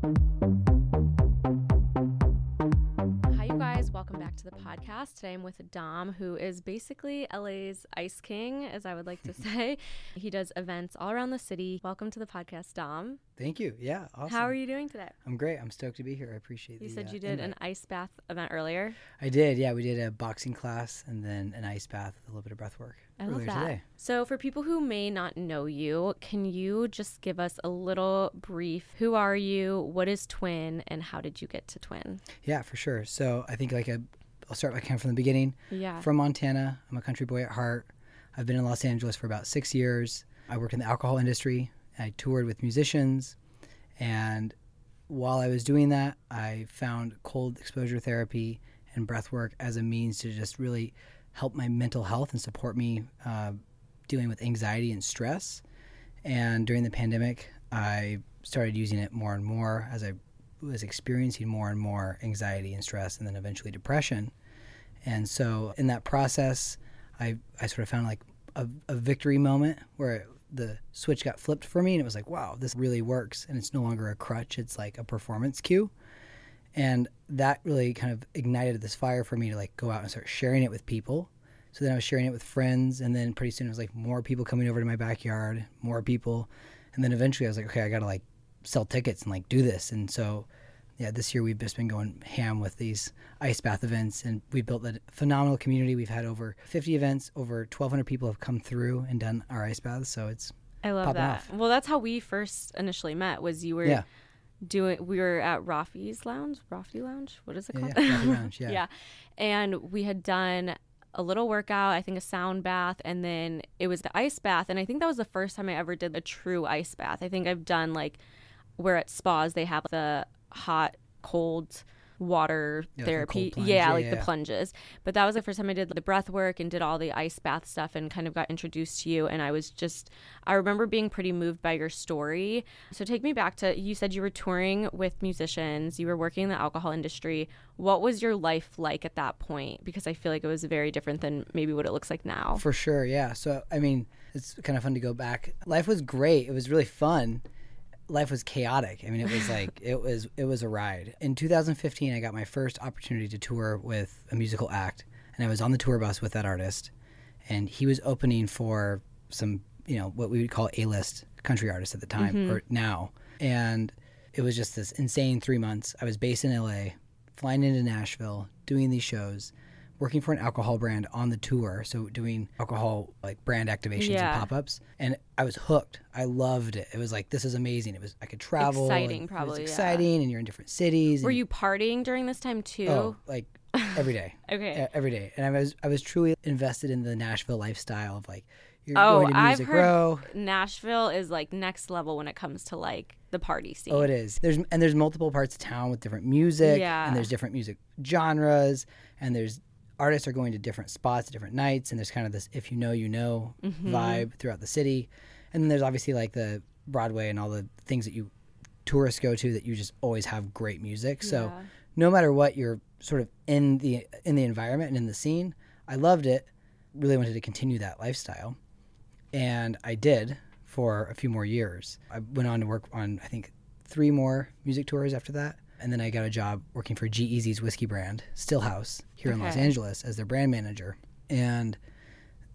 Hi, you guys. Welcome back to the podcast. Today I'm with Dom, who is basically LA's Ice King, as I would like to say. he does events all around the city. Welcome to the podcast, Dom. Thank you. Yeah, awesome. How are you doing today? I'm great. I'm stoked to be here. I appreciate You the, said uh, you did an ice bath event earlier. I did. Yeah, we did a boxing class and then an ice bath with a little bit of breath work I love earlier that. today. So, for people who may not know you, can you just give us a little brief? Who are you? What is Twin? And how did you get to Twin? Yeah, for sure. So I think like a, I'll start like kind of from the beginning. Yeah. From Montana. I'm a country boy at heart. I've been in Los Angeles for about six years. I work in the alcohol industry. I toured with musicians. And while I was doing that, I found cold exposure therapy and breath work as a means to just really help my mental health and support me uh, dealing with anxiety and stress. And during the pandemic, I started using it more and more as I was experiencing more and more anxiety and stress, and then eventually depression. And so, in that process, I, I sort of found like a, a victory moment where the switch got flipped for me, and it was like, wow, this really works. And it's no longer a crutch, it's like a performance cue. And that really kind of ignited this fire for me to like go out and start sharing it with people. So then I was sharing it with friends, and then pretty soon it was like more people coming over to my backyard, more people. And then eventually I was like, okay, I got to like sell tickets and like do this. And so, yeah, this year we've just been going ham with these ice bath events, and we built a phenomenal community. We've had over 50 events, over 1,200 people have come through and done our ice baths. So it's I love that. off. Well, that's how we first initially met. Was you were yeah, doing? We were at Rafi's Lounge. Rafi Lounge. What is it called? yeah, Rafi Lounge, yeah. yeah. And we had done a little workout, I think a sound bath, and then it was the ice bath. And I think that was the first time I ever did a true ice bath. I think I've done like where at spas they have the hot, cold water Yeah, therapy. plunge. Yeah, Yeah, like yeah, the plunges. But that was the first time I did the breath work and did all the ice bath stuff and kind of got introduced to you. And I was just, I remember being pretty moved by your story. So take me back to you said you were touring with musicians, you were working in the alcohol industry. What was your life like at that point? Because I feel like it was very different than maybe what it looks like now. For sure, yeah. So I mean, it's kind of fun to go back. Life was great. It was really fun. Life was chaotic. I mean, it was like it was it was a ride. In 2015, I got my first opportunity to tour with a musical act, and I was on the tour bus with that artist, and he was opening for some, you know, what we would call A-list country artists at the time mm-hmm. or now, and it was just this insane three months. I was based in LA, flying into Nashville, doing these shows, working for an alcohol brand on the tour, so doing alcohol like brand activations Yeah. and pop-ups, and I was hooked. I loved it. It was like this is amazing. It was I could travel. and Exciting, it was probably, yeah. exciting, and you're in different cities. Were you partying during this time too? Oh, like every day. okay. Every day, and I was I was truly invested in the Nashville lifestyle of like you're Oh, going to I've Music heard Row. Nashville is like next level when it comes to like the party scene. Oh, it is. There's and there's multiple parts of town with different music, Yeah. and there's different music genres, and there's artists are going to different spots, different nights, and there's kind of this if you know you know Mm-hmm. vibe throughout the city, and then there's obviously like the Broadway and all the things that you tourists go to that you just always have great music. So Yeah. no matter what, you're sort of in the in the environment and in the scene. I loved it. Really wanted to continue that lifestyle, and I did for a few more years. I went on to work on I think three more music tours after that, and then I got a job working for G whiskey brand Stillhouse here in Los Angeles as their brand manager, and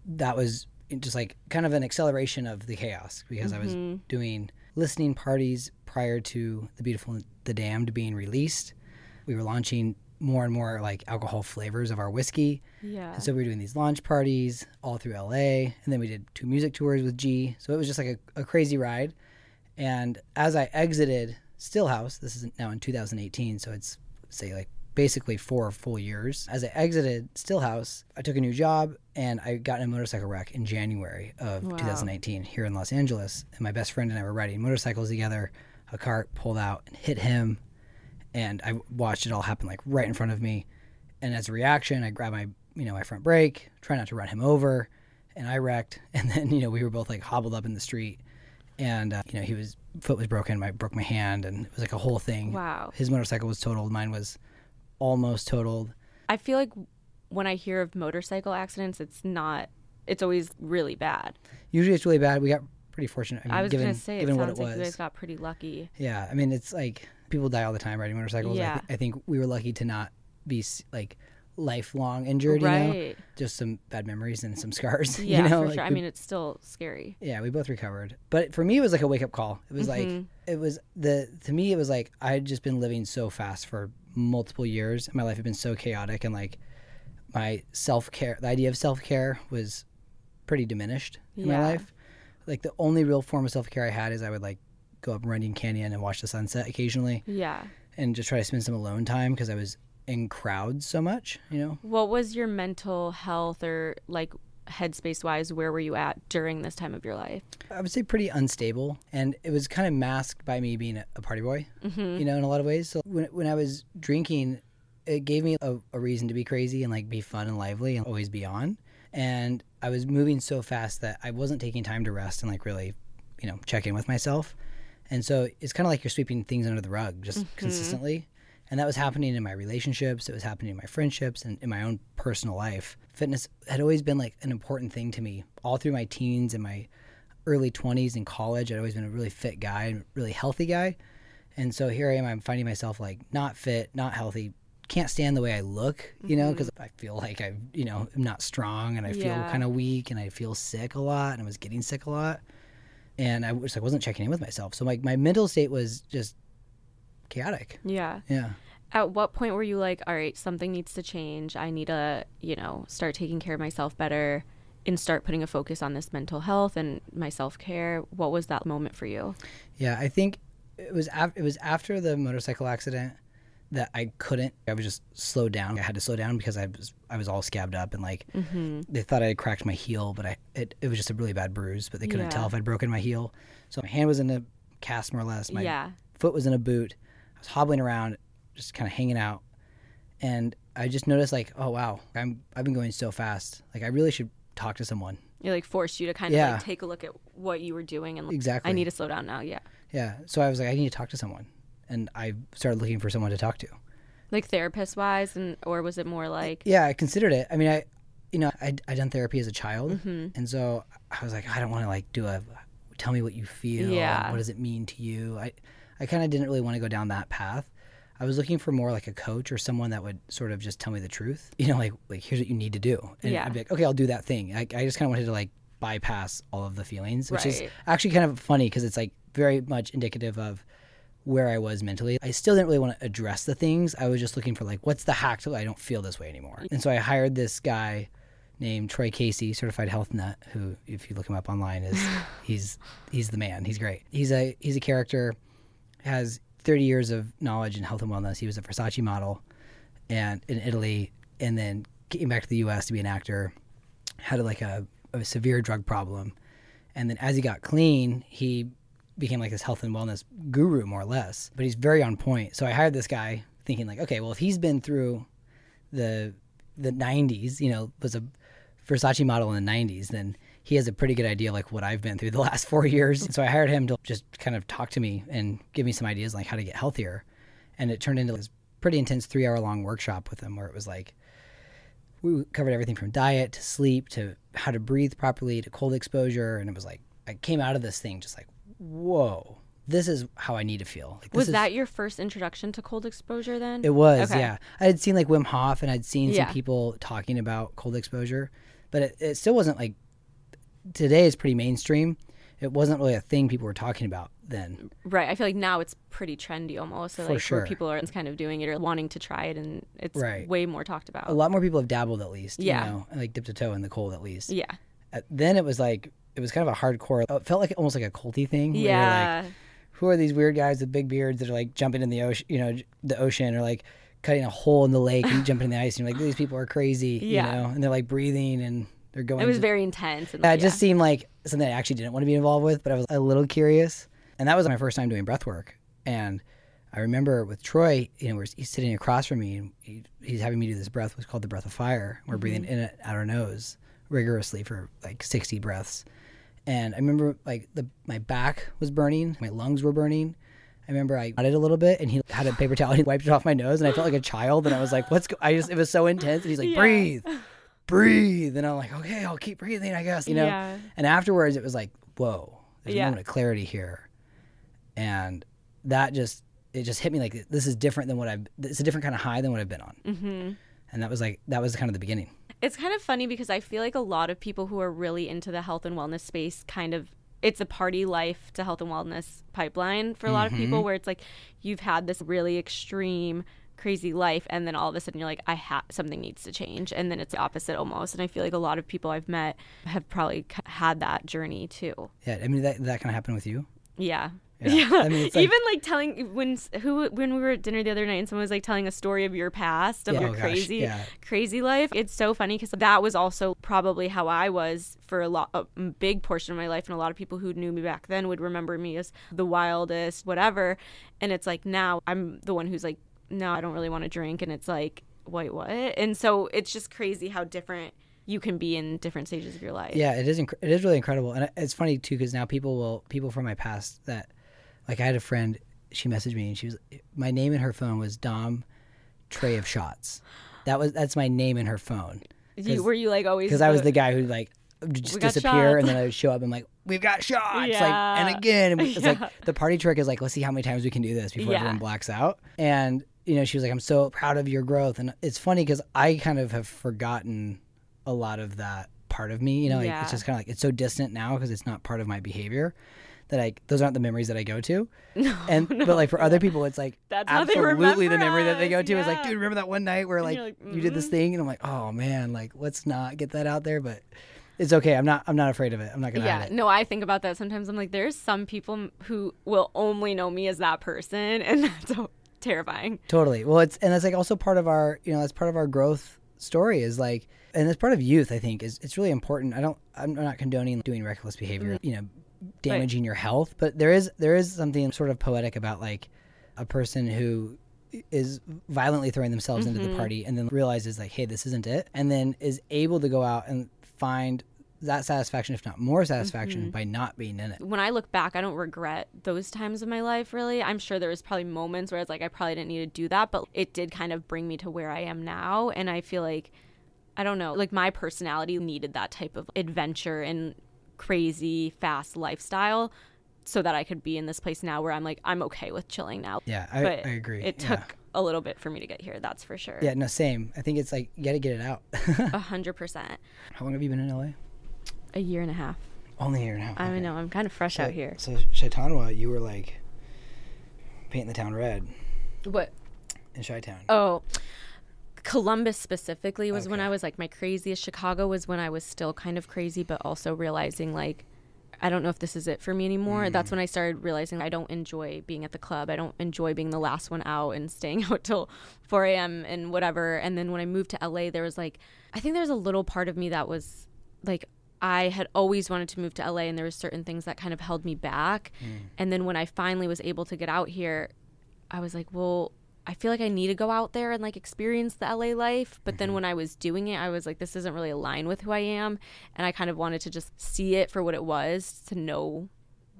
that was just like kind of an acceleration of the chaos because I was Mm-hmm. doing listening parties prior to the beautiful and the damned being released. We were launching more and more like alcohol flavors of our whiskey. Yeah. and so we were doing these launch parties all through la and then we did two music tours with g. So it was just like a, a crazy ride. And as i exited stillhouse this is now in 2018 so it's say like basically four full years as i exited stillhouse i took a new job and i got in a motorcycle wreck in january of Wow. 2019 here in los angeles and my best friend and i were riding motorcycles together a cart pulled out and hit him and I watched it all happen like right in front of me. And as a reaction, I grabbed my you know my front brake, try not to run him over, and I wrecked. And then you know we were both like hobbled up in the street, and uh, you know he was foot was broken, I broke my hand, and it was like a whole thing. Wow. His motorcycle was totaled, mine was almost totaled. I feel like when I hear of motorcycle accidents, it's not. It's always really bad. Usually it's really bad. We got pretty fortunate. I, mean, I was given, gonna say it given what sounds it like you guys got pretty lucky. Yeah, I mean it's like People die all the time riding motorcycles. I, Yeah. I think we were lucky to not be like lifelong injured. You know, right. just some bad memories and some scars. Yeah, you know, for Like, sure. I mean, it's still scary. yeah, we both recovered. But for me, it was like a wake up call. It was like Mhm. it was the to me it was like I had just been living so fast for multiple years. My life had been so chaotic, and like my self care, the idea of self care was pretty diminished in my life. Like the only real form of self care I had is I would like go up Runyon Canyon and watch the sunset occasionally, Yeah. and just try to spend some alone time because I was in crowds so much. You know, What was your mental health or like headspace wise? Where were you at during this time of your life? I would say pretty unstable, and it was kind of masked by me being a, party boy. Mm-hmm. you know, in a lot of ways. So when when I was drinking, it gave me a, a reason to be crazy and like be fun and lively and always be on. And I was moving so fast that I wasn't taking time to rest and like really, you know, check in with myself. And so it's kind of like you're sweeping things under the rug just consistently. And that was happening in my relationships. It was happening in my friendships and in my own personal life. Fitness had always been like an important thing to me all through my teens and my early 20s in college. I'd always been a really fit guy and really healthy guy. And so here I am, I'm finding myself like not fit, not healthy, can't stand the way I look, you know, mm-hmm. because I feel like I, you know, I'm not strong and I feel Yeah. kind of weak and I feel sick a lot and I was getting sick a lot. And I was like, wasn't checking in with myself. So like my mental state was just chaotic. Yeah. Yeah. At what point were you like, all right, something needs to change. I need to, you know, start taking care of myself better and start putting a focus on this mental health and my self care? What was that moment for you? Yeah, I think it was af- it was after the motorcycle accident that I couldn't. I was just slowed down. I had to slow down because I was I was all scabbed up and like Mm-hmm. they thought I had cracked my heel, but I it, it was just a really bad bruise. But they couldn't Yeah. tell if I'd broken my heel. So my hand was in a cast more or less. My yeah. foot was in a boot. Was hobbling around, just kind of hanging out, and I just noticed like, oh wow, I'm I've been going so fast. Like I really should talk to someone. It like forced you to kind of like take a look at what you were doing and like, Exactly. I need to slow down now. Yeah. Yeah. So I was like, I need to talk to someone, and I started looking for someone to talk to. Like therapist wise and or was it more like Yeah, I considered it. I mean, I, you know, I I done therapy as a child, Mhm. and so I was like, I don't want to like do a, tell me what you feel. Yeah. What does it mean to you? I, I kind of didn't really want to go down that path. I was looking for more like a coach or someone that would sort of just tell me the truth. You know, like like here's what you need to do, and Yeah. I'd be like, okay, I'll do that thing. I, I just kind of wanted to like bypass all of the feelings, which is actually kind of funny because it's like very much indicative of where I was mentally. I still didn't really want to address the things. I was just looking for like, what's the hack so I don't feel this way anymore. And so I hired this guy named Troy Casey, certified health nut, who, if you look him up online, is he's he's the man. He's great. He's a he's a character, has 30 years of knowledge in health and wellness. He was a Versace model, and in Italy, and then came back to the U.S. to be an actor. Had like a, a severe drug problem, and then as he got clean, he became like this health and wellness guru more or less but he's very on point so i hired this guy thinking like okay well if he's been through the the 90s you know was a versace model in the 90s then he has a pretty good idea like what i've been through the last four years so i hired him to just kind of talk to me and give me some ideas like how to get healthier and it turned into this pretty intense three hour long workshop with him where it was like we covered everything from diet to sleep to how to breathe properly to cold exposure and it was like i came out of this thing just like whoa, this is how I need to feel. Like, was is- that your first introduction to cold exposure then? It was, Okay. yeah. I had seen like Wim Hof and I'd seen Yeah. some people talking about cold exposure, but it, it still wasn't like today is pretty mainstream. It wasn't really a thing people were talking about then. Right. I feel like now it's pretty trendy almost. So For like sure. where people are kind of doing it or wanting to try it and it's Right. way more talked about. A lot more people have dabbled at least, Yeah. you know, like dipped a toe in the cold at least. yeah. Uh, then it was like it was kind of a hardcore. It felt like almost like a culty thing. you're like, Yeah. who are these weird guys with big beards that are like jumping in the ocean, you know, the ocean or like cutting a hole in the lake and jumping in the ice. And you're like, these people are crazy, Yeah. you know, and they're like breathing and they're going. it was to- very intense. And yeah, like, it just seemed like something I actually didn't want to be involved with, but I was a little curious. And that was my first time doing breath work. And I remember with Troy, you know, where he's sitting across from me and he, he's having me do this breath, what's called the breath of fire. We're mm-hmm. breathing in it out our nose rigorously for like 60 breaths. And I remember like the my back was burning, my lungs were burning. I remember I nodded a little bit, and he had a paper towel. and He wiped it off my nose, and I felt like a child. And I was like, "What's?" Go-? I just it was so intense. And he's like, Yeah. "Breathe, breathe." And I'm like, "Okay, I'll keep breathing, I guess." You know. Yeah. And afterwards, it was like, "Whoa, there's Yeah. a moment of clarity here," and that just it just hit me like this is different than what I've. It's a different kind of high than what I've been on. Mm-hmm. And that was like that was kind of the beginning. It's kind of funny because I feel like a lot of people who are really into the health and wellness space kind of it's a party life to health and wellness pipeline for a lot of people where it's like you've had this really extreme crazy life and then all of a sudden you're like I have something needs to change and then it's the opposite almost and I feel like a lot of people I've met have probably had that journey too. Yeah, I mean that that kind of happened with you. Yeah. Yeah. I mean, like- even like telling when who when we were at dinner the other night and someone was like telling a story of your past of Yeah. your Oh, gosh, crazy yeah. crazy life. It's so funny because that was also probably how I was for a lot a big portion of my life, and a lot of people who knew me back then would remember me as the wildest, whatever. And it's like now I'm the one who's like, no, I don't really want to drink, and it's like, wait, what? And so it's just crazy how different you can be in different stages of your life. Yeah, it is. Inc- it is really incredible, and it's funny too because now people will people from my past that, like, I had a friend. She messaged me and she was my name in her phone was Dom, tray of shots. That was that's my name in her phone You, were you like always because I was the guy who like just disappear and then I would show up and like we've got shots like Yeah. and again it's Yeah. like the party trick is like let's see how many times we can do this before Yeah. everyone blacks out and you know she was like I'm so proud of your growth. And it's funny because I kind of have forgotten a lot of that part of me you know like Yeah. it's just kind of like it's so distant now because it's not part of my behavior that I those aren't the memories that I go to. No, and but like for other people it's like That's absolutely the memory that they go to is like dude remember that one night where like, like, you did this mm-hmm. thing? And I'm like oh man like let's not get that out there but it's okay. I'm not I'm not afraid of it. I'm not gonna yeah. no i think about that sometimes. I'm like there's some people who will only know me as that person and that's terrifying totally well it's and that's like also part of our you know that's part of our growth story is like and it's part of youth I think is it's really important I don't I'm not condoning doing reckless behavior Mm-hmm. you know damaging your health but there is there is something sort of poetic about like a person who is violently throwing themselves into Mm-hmm. the party and then realizes like hey this isn't it and then is able to go out and find that satisfaction if not more satisfaction Mm-hmm. by not being in it. When i look back i don't regret those times of my life really. I'm sure there was probably moments where i was like i probably didn't need to do that but it did kind of bring me to where i am now. And i feel like i don't know like my personality needed that type of adventure and crazy fast lifestyle so that i could be in this place now where i'm like i'm okay with chilling now. Yeah I, I agree. it yeah. took a little bit for me to get here that's for sure. Yeah no same. I think it's like you gotta get it out. A hundred percent. how long have you been in LA A year and a half. only a year and a half I okay. know. I'm kind of fresh out here. So Shaitanwa, you were like painting the town red What? in Chi Town. Oh, Columbus specifically was when I was like my craziest. Chicago was when I was still kind of crazy, but also realizing like. I don't know if this is it for me anymore. Mm-hmm. That's when I started realizing I don't enjoy being at the club. I don't enjoy being the last one out and staying out till 4 a.m. and whatever. And then when I moved to LA, there was like, I think there's a little part of me that was like, I had always wanted to move to LA, and there were certain things that kind of held me back. Mm. And then when I finally was able to get out here, I was like, well, I feel like I need to go out there and like experience the LA life. But then mm-hmm. when I was doing it, I was like, this doesn't really align with who I am. And I kind of wanted to just see it for what it was to know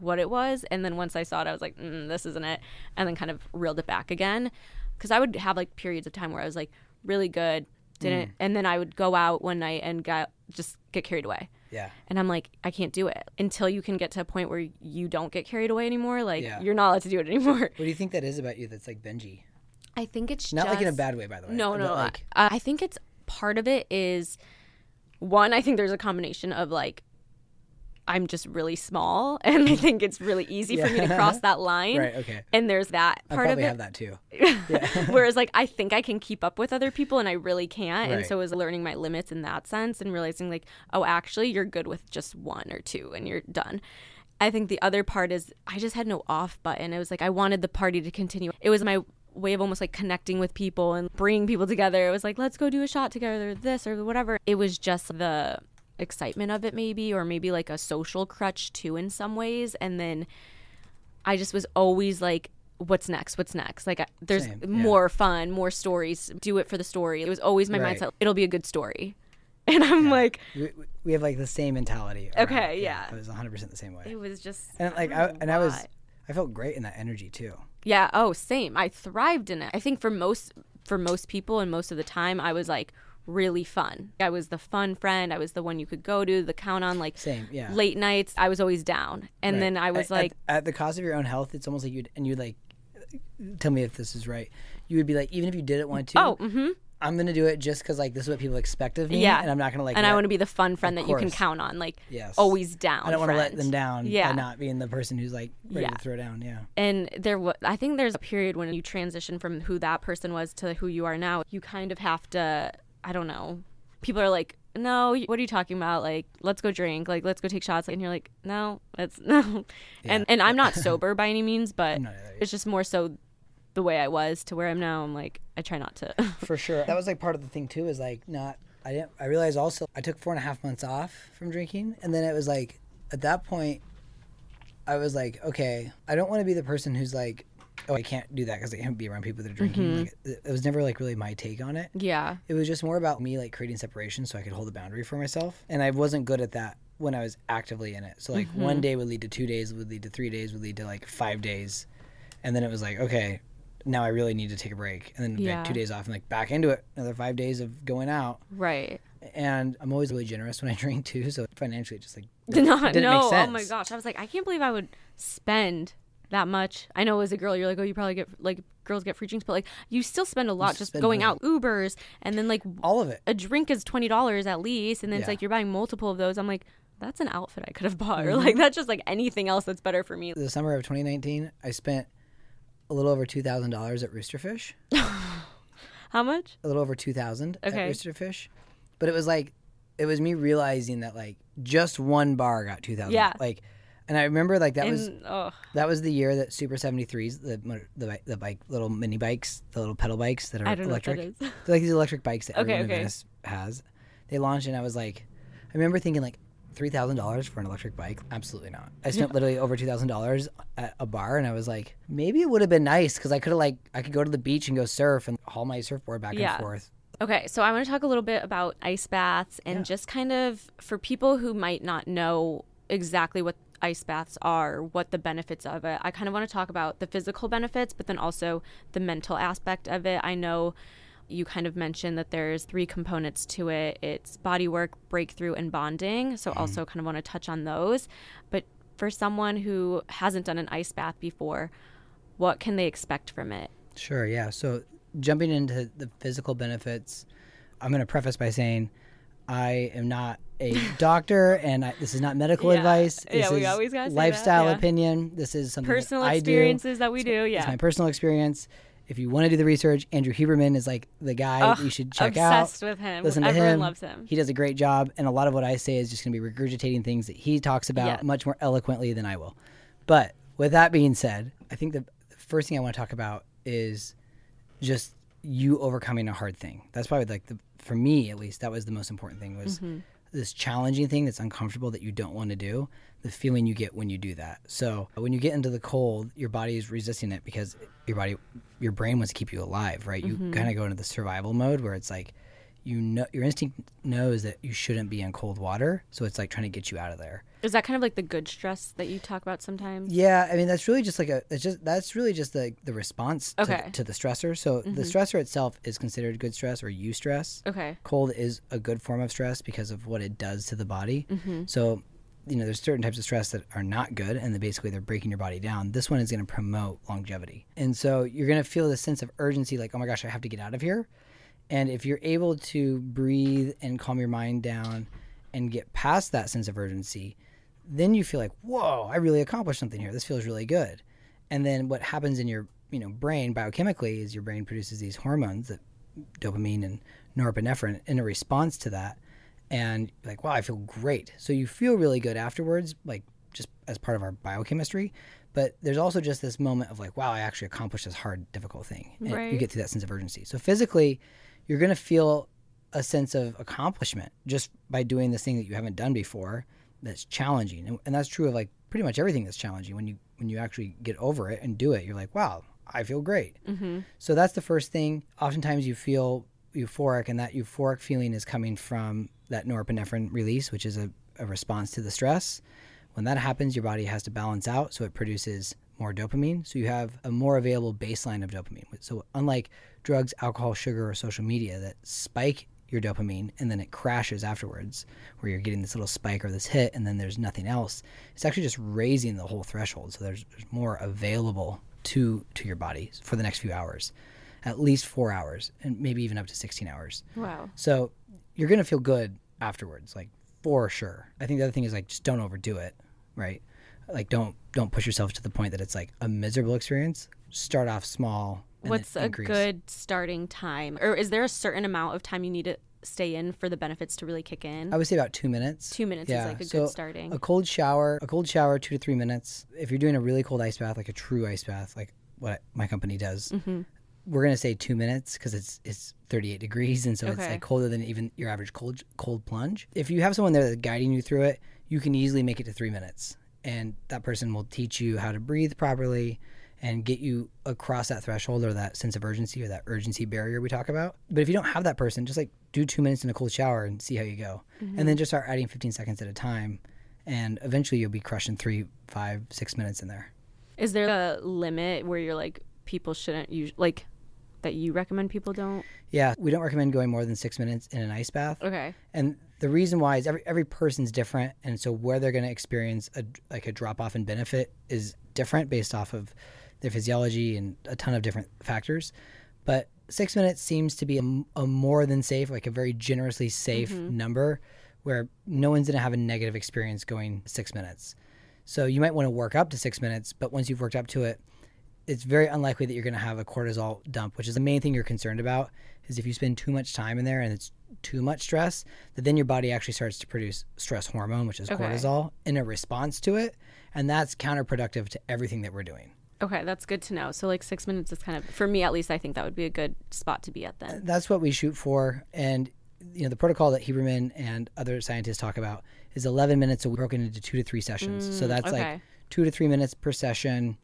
what it was. And then once I saw it, I was like, mm, this isn't it. And then kind of reeled it back again. Cause I would have like periods of time where I was like really good, didn't, mm. and then I would go out one night and got just get carried away. Yeah. And I'm like, I can't do it until you can get to a point where you don't get carried away anymore. Like, Yeah. you're not allowed to do it anymore. What do you think that is about you that's like Benji? I think it's Not like in a bad way, by the way. No, no, no. Like, I, I think it's part of it is one. I think there's a combination of like I'm just really small, and I think it's really easy for me to cross that line. right. Okay. And there's that part of probably it. have that too. Whereas like I think I can keep up with other people and I really can't. Right. And so it was learning my limits in that sense and realizing like, oh actually you're good with just one or two and you're done. I think the other part is I just had no off button. It was like I wanted the party to continue. It was my way of almost like connecting with people and bringing people together. It was like let's go do a shot together, this or whatever. It was just the excitement of it maybe or maybe like a social crutch too in some ways and then I just was always like, what's next? What's next? Like, I- there's Same, yeah. more fun, more stories. Do it for the story. It was always my Right. mindset. It'll be a good story. And I'm like, We, we have like the same mentality. around Okay, it. yeah. It was 100 percent the same way. it was just. And like I I and I was. I felt great in that energy too. Yeah. Oh, same. I thrived in it. I think for most for most people and most of the time, I was like really fun. I was the fun friend. I was the one you could go to, the count on. Like Same. Yeah. late nights, I was always down. And Right. then I was At- like, at, at the cost of your own health, it's almost like you'd and you like tell me if this is right. You would be like, even if you didn't want to, Oh, mm-hmm. I'm gonna do it just because like this is what people expect of me. Yeah. and I'm not gonna like. And I want to be the fun friend that you can count on, like Yes. always down. I don't want to let them down Yeah. by not being the person who's like ready Yeah. to throw down. Yeah. and there wa I think there's a period when you transition from who that person was to who you are now. You kind of have to. I don't know. People are like, "No, what are you talking about? Like, let's go drink. Like, let's go take shots." And you're like, "No, that's no." And and I'm not sober by any means, but not either. it's just more so the way I was to where I'm now. I'm like, I try not to. For sure. That was like part of the thing too. Is like not. I didn't. I realized also I took four and a half months off from drinking, and then it was like at that point, I was like, okay, I don't want to be the person who's like, oh, I can't do that because I can't be around people that are drinking. Like, mm-hmm. it, it was never like really my take on it. yeah. It was just more about me like creating separation so I could hold a boundary for myself. And I wasn't good at that when I was actively in it. So like one mm-hmm. day would lead to two days, would lead to three days, would lead to like five days. And then it was like, okay, now I really need to take a break. And then Yeah. like two days off and like back into it. Another five days of going out. Right. And I'm always really generous when I drink too. So financially it just like Did not didn't know. make Oh my gosh. I was like, I can't believe I would spend that much. I know as a girl, you're like, oh, you probably get like girls get free drinks, but like you still spend a lot just going money. out Ubers and then like all of it. a drink is twenty dollars at least, and then it's like you're buying multiple of those. I'm like, that's an outfit I could have bought, Mm-hmm. or like that's just like anything else that's better for me. The summer of 2019, I spent a little over $2,000 at Roosterfish. How much? a little over 2000 Okay. at Roosterfish. But it was like it was me realizing that like just one bar got 2000. Yeah. Like and I remember like that was oh, that was the year that Super 73s the the the bike little mini bikes, the little pedal bikes that are I don't know electric. what that is. They're like these electric bikes that Okay, everyone in. Venice has. They launched and I was like I remember thinking like three thousand dollars for an electric bike? Absolutely not. I spent literally over two thousand dollars at a bar, and I was like, maybe it would have been nice because I could have like I could go to the beach and go surf and haul my surfboard back Yeah. and forth. Okay, so I want to talk a little bit about ice baths and just kind of for people who might not know exactly what ice baths are, what the benefits of it. I kind of want to talk about the physical benefits, but then also the mental aspect of it. I know you kind of mentioned that there's three components to it. It's body work, breakthrough, and bonding. So mm-hmm. also kind of want to touch on those. But for someone who hasn't done an ice bath before, what can they expect from it? Sure, yeah. So jumping into the physical benefits, I'm going to preface by saying I am not a doctor and I, this is not medical Yeah. advice. Yeah, we is always that, lifestyle yeah. opinion. This is something Personal that I do. experiences that we do, Yeah, It's my personal experience. If you want to do the research, Andrew Huberman is like the guy you should check out. obsessed with him. Listen to Everyone him. loves him. He does a great job, and a lot of what I say is just going to be regurgitating things that he talks about Yeah. much more eloquently than I will. But with that being said, I think the, the first thing I want to talk about is just you overcoming a hard thing. That's probably like the for me at least that was the most important thing was Mm-hmm. This challenging thing that's uncomfortable that you don't want to do. The feeling you get when you do that. So when you get into the cold, your body is resisting it because your body, your brain wants to keep you alive, right? You mm-hmm. kind of go into the survival mode where it's like you know your instinct knows that you shouldn't be in cold water, so it's like trying to get you out of there. Is that kind of like the good stress that you talk about sometimes? Yeah, I mean that's really just like a it's just that's really just the the response to, Okay. to the stressor. So the stressor itself is considered good stress or eustress. Okay. Cold is a good form of stress because of what it does to the body. Mm-hmm. So you know there's certain types of stress that are not good and basically they're breaking your body down. This one is going to promote longevity. And so you're going to feel this sense of urgency like oh my gosh, I have to get out of here. And if you're able to breathe and calm your mind down and get past that sense of urgency, then you feel like, whoa, I really accomplished something here. This feels really good. And then what happens in your you know brain biochemically is your brain produces these hormones that dopamine and norepinephrine in a response to that. And like, wow, I feel great. So you feel really good afterwards, like just as part of our biochemistry. But there's also just this moment of like, wow, I actually accomplished this hard, difficult thing. And you get through that sense of urgency. So physically, you're going to feel a sense of accomplishment just by doing this thing that you haven't done before that's challenging. And, and that's true of like pretty much everything that's challenging. When you when you actually get over it and do it you're like wow i feel great. Mm-hmm. so that's the first thing. Oftentimes you feel euphoric and that euphoric feeling is coming from that norepinephrine release which is a, a response to the stress. When that happens your body has to balance out so it produces more dopamine so you have a more available baseline of dopamine so unlike drugs alcohol sugar or social media that spike your dopamine and then it crashes afterwards where you're getting this little spike or this hit and then there's nothing else it's actually just raising the whole threshold so there's, there's more available to to your body for the next few hours, at least four hours, and maybe even up to 16 hours. Wow. So you're gonna feel good afterwards, like for sure. I think the other thing is like just don't overdo it, right? Like don't don't push yourself to the point that it's like a miserable experience. Start off small. What's a increase. good starting time? Or is there a certain amount of time you need to stay in for the benefits to really kick in? I would say about two minutes. Two minutes Yeah, is like a so good starting. A cold shower, a cold shower, two to three minutes. If you're doing a really cold ice bath, like a true ice bath, like what my company does, Mm-hmm. we're gonna say two minutes because it's it's 38 degrees, and so it's like colder than even your average cold cold plunge. If you have someone there that's guiding you through it, you can easily make it to three minutes, and that person will teach you how to breathe properly and get you across that threshold or that sense of urgency or that urgency barrier we talk about. But if you don't have that person, just like do two minutes in a cold shower and see how you go, mm-hmm. and then just start adding 15 seconds at a time, and eventually you'll be crushing three, five, six minutes in there. Is there a limit where you're like people shouldn't use like that you recommend people don't? Yeah, we don't recommend going more than six minutes in an ice bath. Okay. And the reason why is every every person's different, and so where they're going to experience a like a drop off in benefit is different based off of their physiology and a ton of different factors. But six minutes seems to be a, a more than safe, like a very generously safe mm-hmm. number, where no one's going to have a negative experience going six minutes. So you might want to work up to six minutes, but once you've worked up to it, it's very unlikely that you're going to have a cortisol dump, which is the main thing you're concerned about. Is if you spend too much time in there and it's too much stress, that then your body actually starts to produce stress hormone, which is Okay. cortisol, in a response to it, and that's counterproductive to everything that we're doing. Okay, that's good to know. So like six minutes is kind of for me at least. I think that would be a good spot to be at then. That's what we shoot for, and you know the protocol that Huberman and other scientists talk about is 11 minutes a week broken into two to three sessions. so that's Mm, okay. like two to three minutes per session.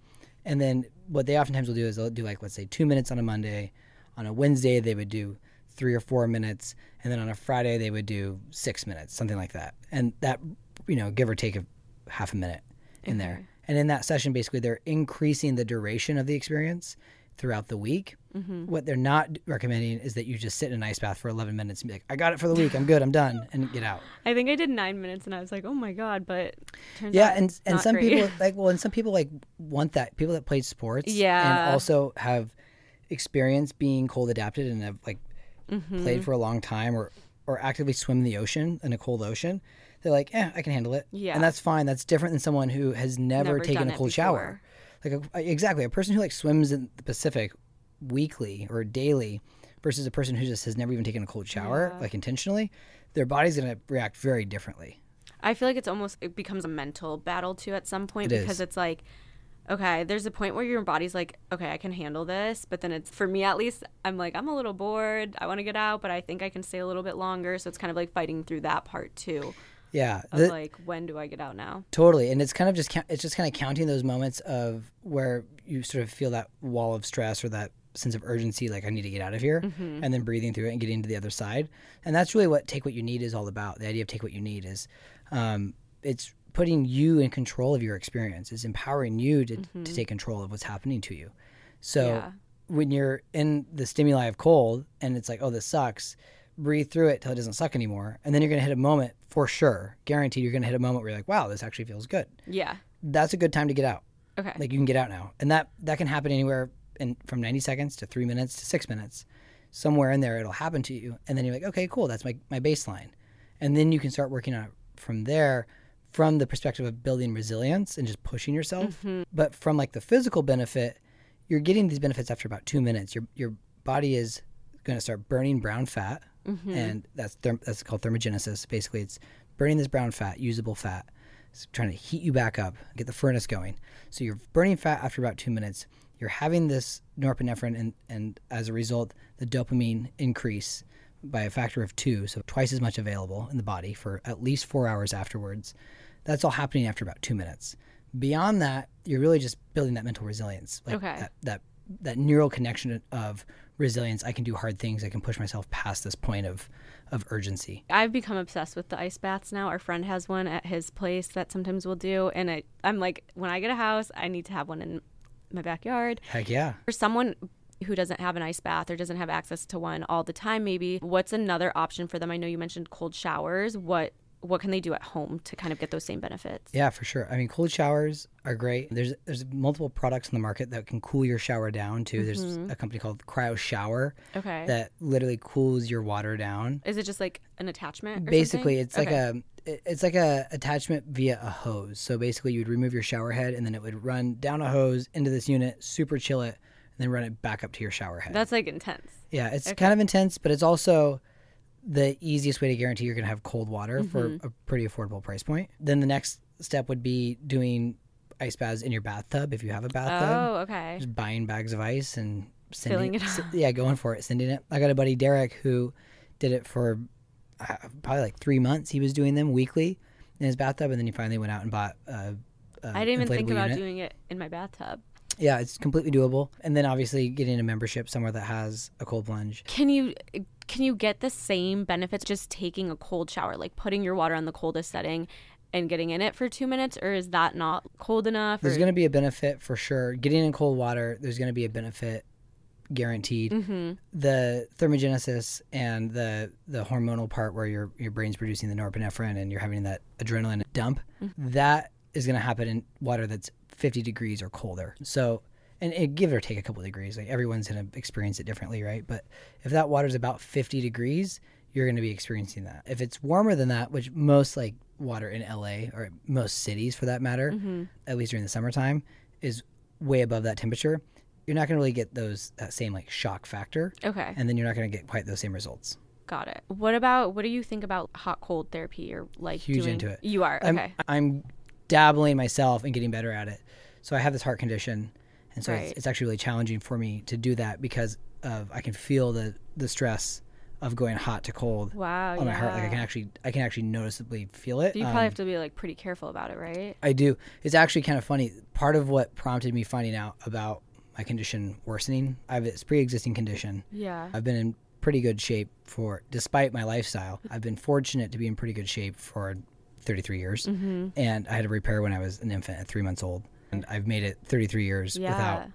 And then what they oftentimes will do is they'll do like let's say two minutes on a Monday, on a Wednesday they would do three or four minutes, and then on a Friday they would do six minutes, something like that. And that you know give or take a half a minute in there. And in that session, basically they're increasing the duration of the experience throughout the week. Mm-hmm. What they're not recommending is that you just sit in an ice bath for 11 minutes and be like, I got it for the week. I'm good. I'm done. And get out. I think I did nine minutes and I was like, oh my god, but turns Yeah. And, and some great. people like, well, and some people like want that. People that play sports Yeah. and also have experience being cold adapted and have like Mm-hmm. played for a long time or, or actively swim in the ocean, in a cold ocean. They're like, eh, I can handle it. Yeah. And that's fine. That's different than someone who has never, Never taken a cold shower. Like a, exactly a person who like swims in the Pacific weekly or daily versus a person who just has never even taken a cold shower Yeah. like intentionally, their body's going to react very differently. I feel like it's almost it becomes a mental battle too at some point It because is. it's like okay, there's a point where your body's like, okay, I can handle this, but then it's for me at least, I'm like I'm a little bored. I want to get out, but I think I can stay a little bit longer, so it's kind of like fighting through that part too Yeah, of the- like when do I get out now? totally. And it's kind of just it's just kind of counting those moments of where you sort of feel that wall of stress or that sense of urgency, like I need to get out of here, Mm-hmm. and then breathing through it and getting to the other side. And that's really what take what you need is all about. The idea of take what you need is, um, it's putting you in control of your experience. It's empowering you to, to take control of what's happening to you. So Mm-hmm. Yeah. when you're in the stimuli of cold and it's like, oh, this sucks, breathe through it till it doesn't suck anymore. And then you're going to hit a moment for sure, guaranteed, you're going to hit a moment where you're like, wow, this actually feels good. Yeah. That's a good time to get out. Okay. Like you can get out now. And that, that can happen anywhere in, from 90 seconds to three minutes to six minutes. Somewhere in there, it'll happen to you. And then you're like, okay, cool, that's my, my baseline. And then you can start working on it from there from the perspective of building resilience and just pushing yourself. Mm-hmm. But from like the physical benefit, you're getting these benefits after about two minutes. Your your body is going to start burning brown fat, mm-hmm. and that's therm- that's called thermogenesis. Basically, it's burning this brown fat, usable fat, it's trying to heat you back up, get the furnace going. So you're burning fat after about two minutes. You're having this norepinephrine, and and as a result, the dopamine increase by a factor of two, so twice as much available in the body for at least four hours afterwards. That's all happening after about two minutes. Beyond that, you're really just building that mental resilience, like Okay. that, that that neural connection of resilience. I can do hard things. I can push myself past this point of of urgency. I've become obsessed with the ice baths now. Our friend has one at his place that sometimes we'll do, and I, I'm like, when I get a house, I need to have one in my backyard. Heck yeah. For someone who doesn't have an ice bath or doesn't have access to one all the time, maybe what's another option for them? I know you mentioned cold showers. What what can they do at home to kind of get those same benefits? Yeah, for sure. I mean, cold showers are great. There's there's multiple products in the market that can cool your shower down too. There's mm-hmm. a company called Cryo Shower Okay. that literally cools your water down. Is it just like an attachment? or Basically, something? it's like Okay. a it's like a attachment via a hose. So basically, you'd remove your shower head and then it would run down a hose into this unit, super chill it, then run it back up to your shower head. That's like intense. Yeah, it's kind of intense, but it's also the easiest way to guarantee you're going to have cold water for Mm-hmm. a pretty affordable price point. Then the next step would be doing ice baths in your bathtub if you have a bathtub. Oh, okay. Just buying bags of ice and sending Filling it s- Yeah, going for it, sending it. I got a buddy Derek who did it for uh, probably like three months. He was doing them weekly in his bathtub, and then he finally went out and bought. A, a I didn't even think about unit. doing it in my bathtub. Yeah, it's completely doable. And then obviously getting a membership somewhere that has a cold plunge. Can you can you get the same benefits just taking a cold shower, like putting your water on the coldest setting and getting in it for two minutes, or is that not cold enough? There's or- going to be a benefit for sure. Getting in cold water, there's going to be a benefit guaranteed. Mm-hmm. The thermogenesis and the the hormonal part where your your brain's producing the norepinephrine and you're having that adrenaline dump, Mm-hmm. that is going to happen in water that's 50 degrees or colder. So, and it, give or take a couple degrees, like everyone's going to experience it differently, right? But if that water's about 50 degrees, you're going to be experiencing that. If it's warmer than that, which most like water in LA or most cities for that matter, Mm-hmm. at least during the summertime, is way above that temperature, you're not going to really get those that same like shock factor, Okay, and then you're not going to get quite those same results. got it. What about what do you think about hot cold therapy or like Huge doing, into it. You are I'm, okay. I'm dabbling myself and getting better at it. So I have this heart condition, and so Right. it's, it's actually really challenging for me to do that because of I can feel the the stress of going hot to cold Wow, on yeah. my heart. Like I can actually I can actually noticeably feel it. you Um, probably have to be like pretty careful about it, right? I do. It's actually kind of funny. Part of what prompted me finding out about my condition worsening, I have this pre-existing condition. Yeah. I've been in pretty good shape for, despite my lifestyle, I've been fortunate to be in pretty good shape for 33 years. Mm-hmm. And I had a repair when I was an infant at three months old. And I've made it 33 years Yeah. without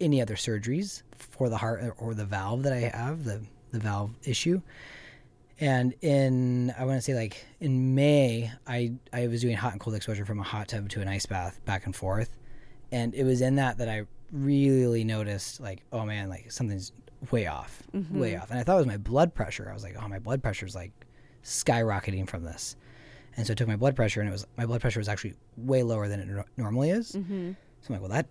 any other surgeries for the heart or the valve that I have, the, the valve issue. And in, I want to say like in May, I, I was doing hot and cold exposure from a hot tub to an ice bath back and forth. And it was in that that I really noticed like, oh man, like something's way off, way off. And I thought it was my blood pressure. I was like, oh, my blood pressure's like skyrocketing from this. And so I took my blood pressure, and it was my blood pressure was actually way lower than it nor- normally is. Mm-hmm. So I'm like, well, that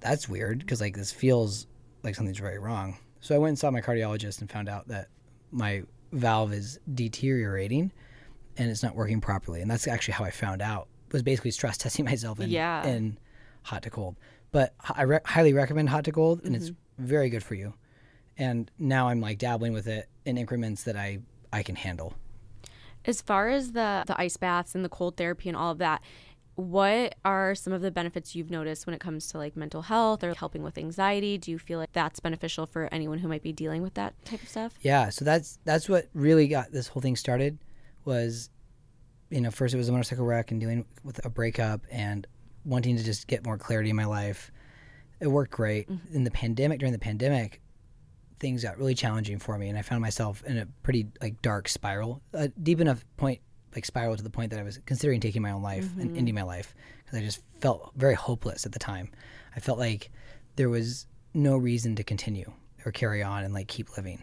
that's weird because like this feels like something's very wrong. So I went and saw my cardiologist and found out that my valve is deteriorating and it's not working properly. And that's actually how I found out was basically stress testing myself in, Yeah. in hot to cold. But I re- highly recommend hot to cold, and it's very good for you. And now I'm like dabbling with it in increments that I I can handle. As far as the the ice baths and the cold therapy and all of that, what are some of the benefits you've noticed when it comes to like mental health or helping with anxiety? Do you feel like that's beneficial for anyone who might be dealing with that type of stuff? Yeah, so that's that's what really got this whole thing started was you know, first it was a motorcycle wreck and dealing with a breakup and wanting to just get more clarity in my life. It worked great. Mm-hmm. In the pandemic, during the pandemic, things got really challenging for me and I found myself in a pretty like dark spiral, a deep enough point like spiral to the point that I was considering taking my own life and mm-hmm. ending my life because I just felt very hopeless at the time. I felt like there was no reason to continue or carry on and like keep living.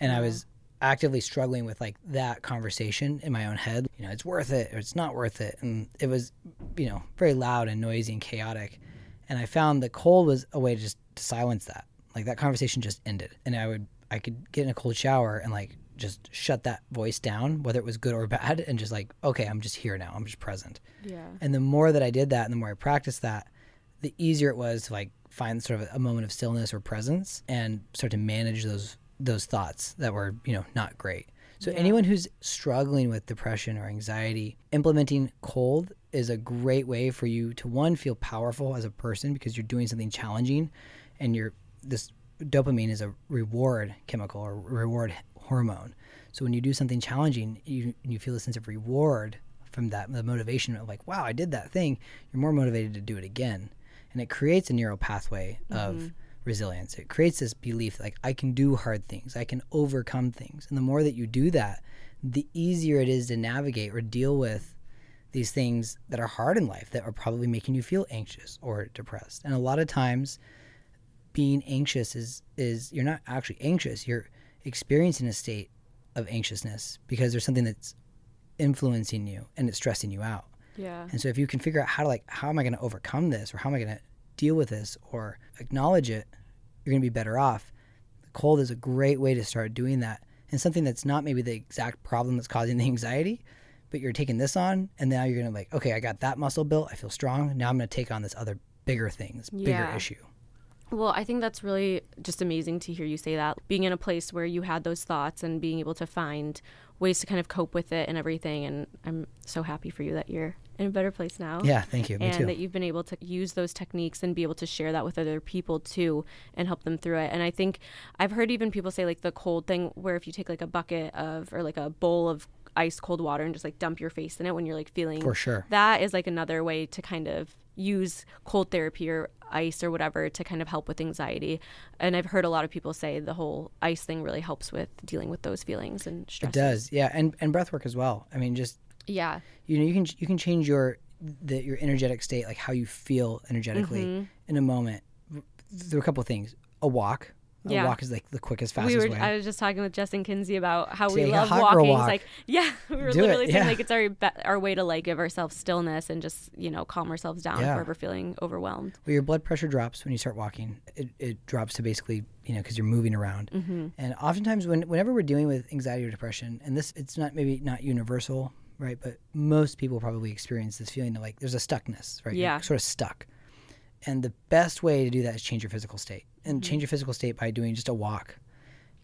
And I was actively struggling with like that conversation in my own head. You know, it's worth it or it's not worth it. And it was, you know, very loud and noisy and chaotic. And I found the cold was a way to just to silence that. Like that conversation just ended. And I would I could get in a cold shower and like just shut that voice down, whether it was good or bad, and just like, okay, I'm just here now. I'm just present. Yeah. And the more that I did that and the more I practiced that, the easier it was to like find sort of a moment of stillness or presence and start to manage those those thoughts that were, you know, not great. So anyone who's struggling with depression or anxiety, implementing cold is a great way for you to one feel powerful as a person because you're doing something challenging and you're this dopamine is a reward chemical or reward hormone. So when you do something challenging, you you feel a sense of reward from that the motivation of like, wow, I did that thing. You're more motivated to do it again, and it creates a neural pathway of mm-hmm. resilience. It creates this belief like I can do hard things, I can overcome things, and the more that you do that, the easier it is to navigate or deal with these things that are hard in life that are probably making you feel anxious or depressed. And a lot of times being anxious is is you're not actually anxious, you're experiencing a state of anxiousness because there's something that's influencing you and it's stressing you out. Yeah. And so if you can figure out how to like how am I going to overcome this or how am I going to deal with this or acknowledge it, you're going to be better off. The cold is a great way to start doing that. And something that's not maybe the exact problem that's causing the anxiety, but you're taking this on and now you're going to like, okay, I got that muscle built, I feel strong. Now I'm going to take on this other bigger thing, this bigger Yeah. issue. Well, I think that's really just amazing to hear you say that. Being in a place where you had those thoughts and being able to find ways to kind of cope with it and everything. And I'm so happy for you that you're in a better place now. Yeah, thank you. Me and too. that you've been able to use those techniques and be able to share that with other people too and help them through it. And I think I've heard even people say like the cold thing where if you take like a bucket of or like a bowl of ice cold water and just like dump your face in it when you're like feeling For sure. that is like another way to kind of use cold therapy or ice or whatever to kind of help with anxiety. And I've heard a lot of people say the whole ice thing really helps with dealing with those feelings and stress. It does. Yeah, and and breath work as well. I mean, just Yeah. you know you can you can change your the, your energetic state like how you feel energetically Mm-hmm. in a moment through a couple of things a walk a Yeah. walk is like the quickest we fastest were way I was just talking with Justin Kinsey about how we Take a love walking. girl It's like yeah, we were Do it, literally saying yeah. like it's our be- our way to like give ourselves stillness and just, you know, calm ourselves down Yeah. if we're feeling overwhelmed. well your blood pressure drops when you start walking it, it drops to basically you know because you're moving around Mm-hmm. and oftentimes when whenever we're dealing with anxiety or depression and this it's not maybe not universal right but most people probably experience this feeling of like there's a stuckness right Yeah. you're sort of stuck and the best way to do that is change your physical state and change your physical state by doing just a walk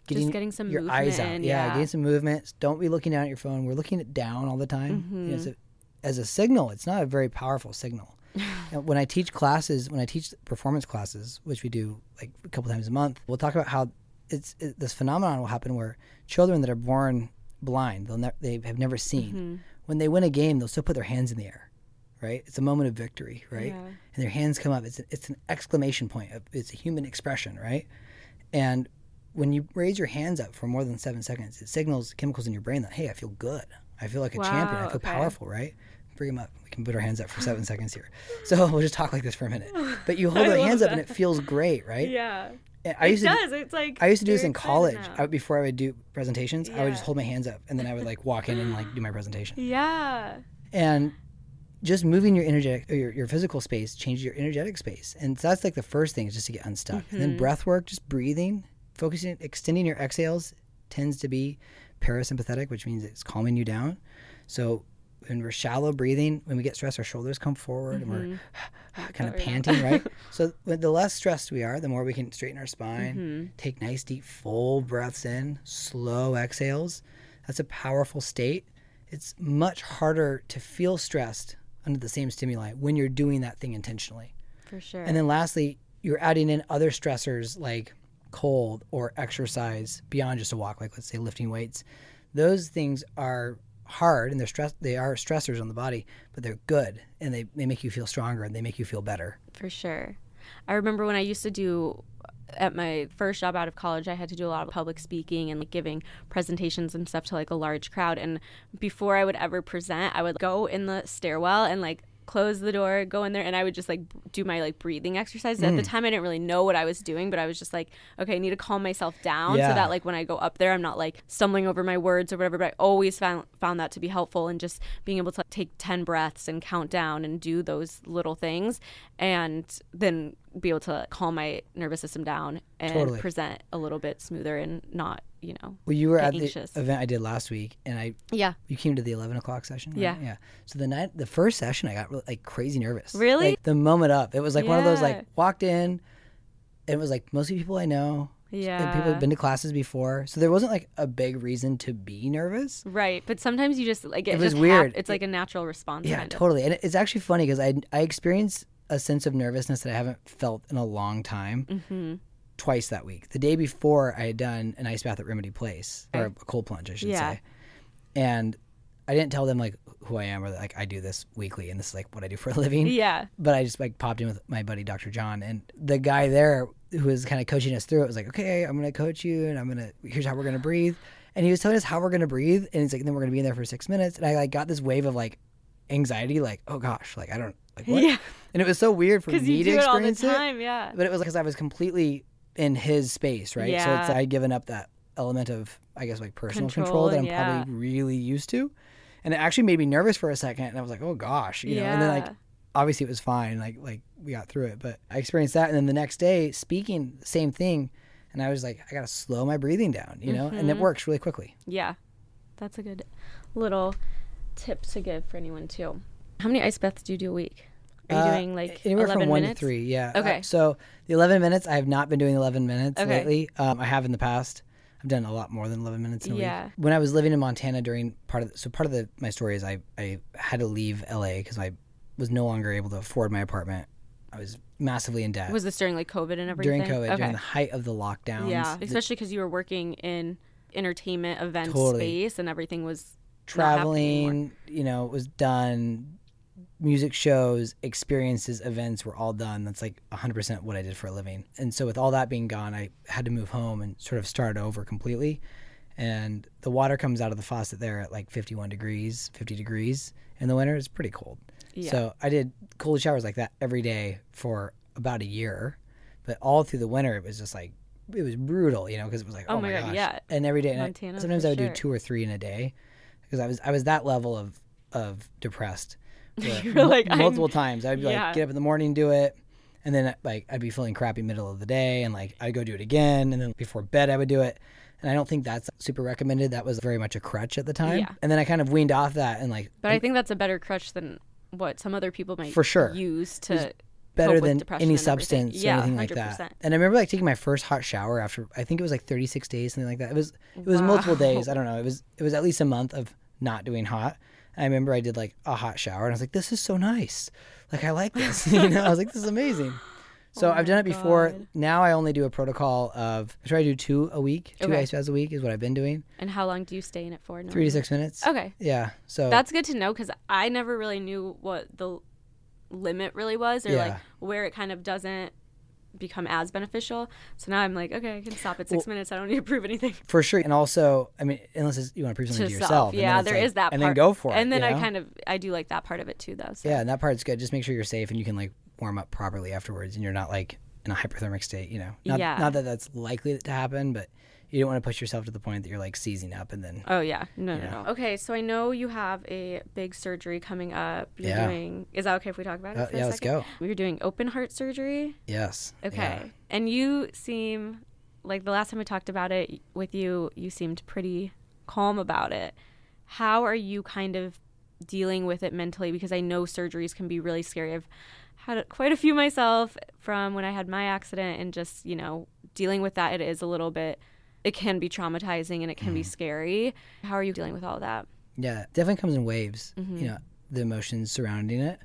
Mm-hmm. Just getting some your movement eyes out in, yeah, yeah. getting some movement don't be looking down at your phone we're looking it down all the time You know, Mm-hmm. a, as a signal it's not a very powerful signal when i teach classes when i teach performance classes which we do like a couple times a month we'll talk about how it's it, this phenomenon will happen where children that are born blind they'll ne- they have never seen Mm-hmm. when they win a game they'll still put their hands in the air right it's a moment of victory right Yeah. and their hands come up it's, it's an exclamation point it's a human expression right and when you raise your hands up for more than seven seconds, it signals chemicals in your brain that, hey, I feel good. I feel like a champion. I feel okay. powerful, right? Bring them up. We can put our hands up for seven seconds here. So we'll just talk like this for a minute. But you hold love hands up and it feels great, right? Yeah. I It used to does. It's like I used to do this in college. I, uh, before I would do presentations, I would just hold my hands up and then I would like walk in and like do my presentation. Yeah. And just moving your energetic or your, your physical space changes your energetic space. And so that's like the first thing is just to get unstuck. And Mm-hmm. then breath work, just breathing, focusing, extending your exhales tends to be parasympathetic, which means it's calming you down. So when we're shallow breathing, when we get stressed, our shoulders come forward and we're kind of Oh, panting, right? So the less stressed we are, the more we can straighten our spine, Mm-hmm. take nice deep full breaths in, slow exhales. That's a powerful state. It's much harder to feel stressed under the same stimuli when you're doing that thing intentionally. For sure. And then lastly, you're adding in other stressors like cold or exercise beyond just a walk, like let's say lifting weights. Those things are hard and they're stress they are stressors on the body, but they're good and they, they make you feel stronger and they make you feel better. For sure. I remember when I used to do at my first job out of college, I had to do a lot of public speaking and like giving presentations and stuff to like a large crowd. And before I would ever present, I would go in the stairwell and like close the door, go in there, and I would just like do my like breathing exercises. At the Mm. time, I didn't really know what I was doing, but I was just like, okay, I need to calm myself down Yeah. so that like when I go up there, I'm not like stumbling over my words or whatever. But I always found found that to be helpful and just being able to like, take ten breaths and count down and do those little things, and then be able to calm my nervous system down and Totally. present a little bit smoother and not you know Well, you were at the event I did last week, and I yeah you came to the eleven o'clock session. right? Yeah. yeah. So the night, the first session, I got really, like crazy nervous. Really? Like, the moment up, it was like one of those like walked in. It was like mostly people I know. yeah And people have been to classes before, so there wasn't like a big reason to be nervous. right. But sometimes you just like it, It was just hap- weird. it's like a natural response. Yeah, kind of. totally. And it's actually funny because I I experienced a sense of nervousness that I haven't felt in a long time. Mm-hmm. Twice that week. The day before, I had done an ice bath at Remedy Place or a cold plunge, I should Yeah. say. And I didn't tell them like who I am or like I do this weekly and this is like what I do for a living. Yeah. But I just like popped in with my buddy Dr. John and the guy there who was kind of coaching us through it was like, okay, I'm gonna coach you and I'm gonna here's how we're gonna breathe. and he was telling us how we're gonna breathe, and it's like, then we're gonna be in there for six minutes, and I like got this wave of like anxiety, like, oh gosh, like I don't like what, Yeah. and it was so weird for me Because you to do it all the experience it, time. Yeah. but it was because I was completely in his space, right? Yeah. So it's I'd given up that element of, I guess, like personal control, Control, that I'm yeah. probably really used to, and it actually made me nervous for a second, and I was like, oh gosh, you know, and then like obviously it was fine like like we got through it but i experienced that and then the next day speaking same thing and i was like i gotta slow my breathing down you know and it Mhm. works really quickly Yeah. That's a good little tip to give for anyone too. How many ice baths do you do a week? Are you Uh, doing like anywhere 11 from one minutes? to three yeah Uh, Okay. so the 11 minutes i have not been doing 11 minutes Okay. lately um, i have in the past i've done a lot more than 11 minutes in a Yeah. week when i was living in montana during part of the, so part of the my story is i i had to leave la because i was no longer able to afford my apartment i was massively in debt Was this during like COVID and everything? during covid Okay. during the height of the lockdowns yeah, especially because you were working in entertainment event Totally. space and everything was traveling, you know, was done. Music shows, experiences, events were all done. That's like 100% what I did for a living. And so, with all that being gone, I had to move home and sort of start over completely. And the water comes out of the faucet there at like 51 degrees, 50 degrees in the winter. It's pretty cold. Yeah. So, I did cold showers like that every day for about a year. But all through the winter, it was just like, it was brutal, you know, because it was like, Oh oh, my God, gosh. yeah. And every day, and I- sometimes I would sure. do two or three in a day because I was I was that level of of depressed. Where You were like, I'm- multiple times. I'd be Yeah. like, get up in the morning, do it, and then like I'd be feeling crappy middle of the day, and like I'd go do it again, and then before bed I would do it. And I don't think that's super recommended. That was very much a crutch at the time. Yeah. And then I kind of weaned off that and like But I think that's a better crutch than what some other people might For sure. use to better than any substance Yeah, or anything like 100%. that. And I remember like taking my first hot shower after I think it was like 36 days, something like that. It was it was multiple days. I don't know. It was it was at least a month of not doing hot. I remember I did like a hot shower and I was like, this is so nice. Like I like this. you know, I was like, this is amazing. So Oh I've done oh it before. God. Now I only do a protocol of I try to do two a week, two Okay. ice baths a week is what I've been doing. And how long do you stay in it for? Three to six minutes. Okay. Yeah. So That's good to know because I never really knew what the limit really was or like where it kind of doesn't become as beneficial. So now I'm like, okay, I can stop at six minutes. I don't need to prove anything for sure. And also, I mean, unless it's, you want to prove something to to yourself. Yeah, there like- is that And then go for it. And then I know? kind of I do like that part of it too though. So. Yeah, and that part's good. Just make sure you're safe and you can like warm up properly afterwards, and you're not like in a hypothermic state. You know, not, Yeah. not that that's likely to happen, but you don't want to push yourself to the point that you're like seizing up and then. Oh yeah, no, Yeah. no, no. Okay, so I know you have a big surgery coming up. You're Yeah. doing. Is that okay if we talk about it? Uh, for yeah, a let's second? go. You're doing open heart surgery. Yes. Okay, Yeah. and you seem like the last time I talked about it with you, you seemed pretty calm about it. How are you kind of dealing with it mentally? Because I know surgeries can be really scary. I've had quite a few myself from when I had my accident, and just you know dealing with that. It is a little bit. It can be traumatizing and it can be Mm-hmm. scary. How are you dealing with all that? Yeah, definitely comes in waves. Mm-hmm. You know, the emotions surrounding it.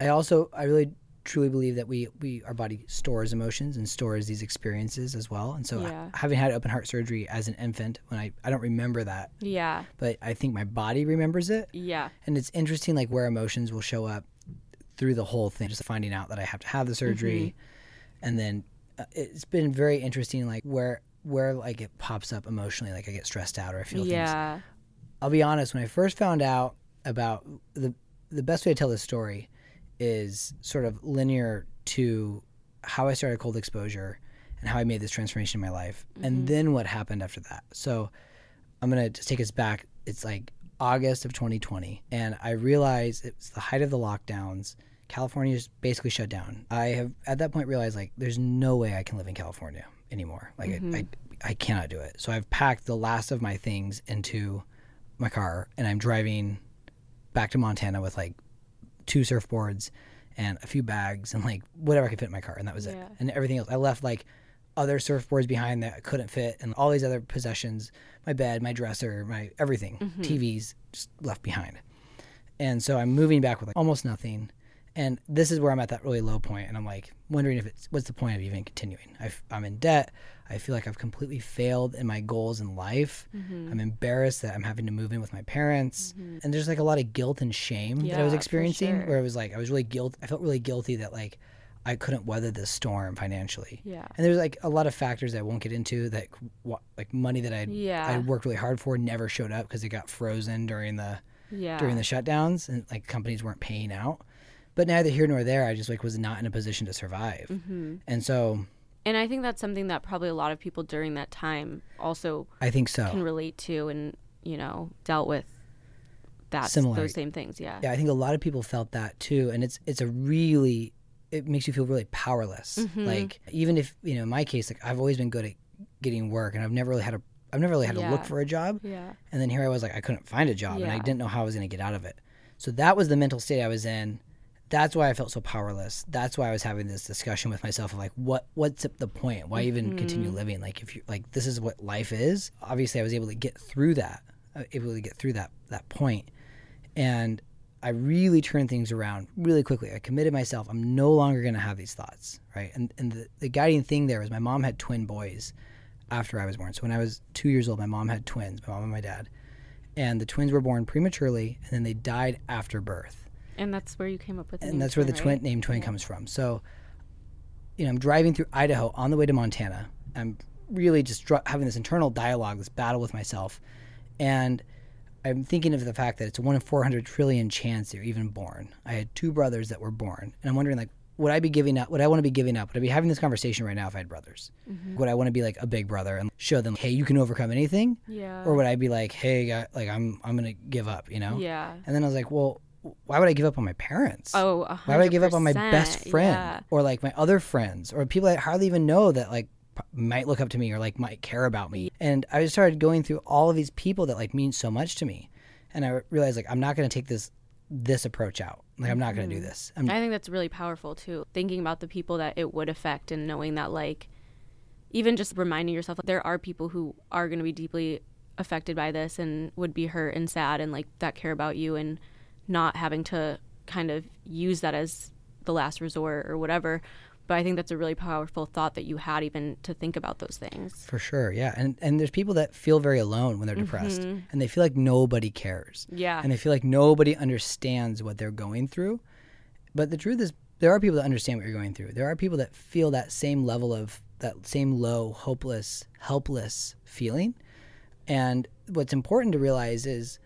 I also, I really truly believe that we, we, our body stores emotions and stores these experiences as well. And so, Yeah. having had open heart surgery as an infant, when I, I don't remember that, Yeah, but I think my body remembers it. yeah, and it's interesting like where emotions will show up through the whole thing just finding out that i have to have the surgery Mm-hmm. and then uh, it's been very interesting like where where like it pops up emotionally like i get stressed out or i feel things yeah, i'll be honest when i first found out about the the best way to tell this story is sort of linear to how i started cold exposure and how i made this transformation in my life and mm-hmm. then what happened after that so I'm gonna just take us back. It's like August of 2020, and I realized it's the height of the lockdowns. California is basically shut down. I have at that point realized like there's no way I can live in California anymore. Like I, I, I cannot do it. So I've packed the last of my things into my car, and I'm driving back to Montana with like two surfboards and a few bags and like whatever I could fit in my car, and that was Yeah. it. And everything else, I left like other surfboards behind that I couldn't fit, and all these other possessions, my bed, my dresser, my everything, Mm-hmm. TVs, just left behind. And so I'm moving back with like almost nothing. And this is where I'm at that really low point, and I'm like wondering if it's what's the point of even continuing? I've, I'm in debt. I feel like I've completely failed in my goals in life. Mm-hmm. I'm embarrassed that I'm having to move in with my parents, and there's like a lot of guilt and shame that I was experiencing. sure. Where I was like, I was really guilt. I felt really guilty that like I couldn't weather this storm financially. Yeah. And there's like a lot of factors that I won't get into that like money that I Yeah. I worked really hard for never showed up because it got frozen during the Yeah. during the shutdowns and like companies weren't paying out. But neither here nor there, I just like was not in a position to survive. Mm-hmm. And so And I think that's something that probably a lot of people during that time also I think so. can relate to and, you know, dealt with that Similar. those same things. Yeah. yeah, I think a lot of people felt that too, and it's it's a really it makes you feel really powerless. Mm-hmm. Like even if you know in my case, like I've always been good at getting work, and I've never really had a I've never really had to look for a job. Yeah. And then here I was like I couldn't find a job, and I didn't know how I was going to get out of it. So that was the mental state I was in. That's why I felt so powerless. That's why I was having this discussion with myself of like, what what's the point? Why even continue Mm-hmm. living? Like if you like this is what life is. Obviously, I was able to get through that. uh, Able to get through that that point, and I really turned things around really quickly. I committed myself. I'm no longer going to have these thoughts, right? And and the, the guiding thing there was my mom had twin boys after I was born. So when I was two years old, my mom had twins, my mom and my dad, and the twins were born prematurely, and then they died after birth, And that's where you came up with the and that's where the twin right? name twin comes from. So, you know, I'm driving through Idaho on the way to Montana. I'm really just dr- having this internal dialogue, this battle with myself, and I'm thinking of the fact that it's a one in 400 trillion chance you're even born. I had two brothers that were born, and I'm wondering like, would I be giving up? Would I want to be giving up? Would I be having this conversation right now if I had brothers? Mm-hmm. Would I want to be like a big brother and show them, hey, you can overcome anything? Yeah. Or would I be like, hey, guy, like I'm I'm gonna give up, you know? Yeah. And then I was like, well, why would I give up on my parents? Oh, Why would I give up on my best friend Yeah. or like my other friends or people I hardly even know that like p- might look up to me or like might care about me? And I just started going through all of these people that like mean so much to me, and I realized like I'm not going to take this this approach out. Like I'm not going to do mm-hmm. this. I'm, I think that's really powerful too. Thinking about the people that it would affect and knowing that, like, even just reminding yourself there are people who are going to be deeply affected by this and would be hurt and sad and like that care about you and not having to kind of use that as the last resort or whatever. But I think that's a really powerful thought that you had even to think about those things. for sure, yeah. And and there's people that feel very alone when they're mm-hmm. depressed, and they feel like nobody cares. Yeah. and they feel like nobody understands what they're going through. But the truth is, there are people that understand what you're going through. There are people that feel that same level of that same low, hopeless, helpless feeling. And what's important to realize is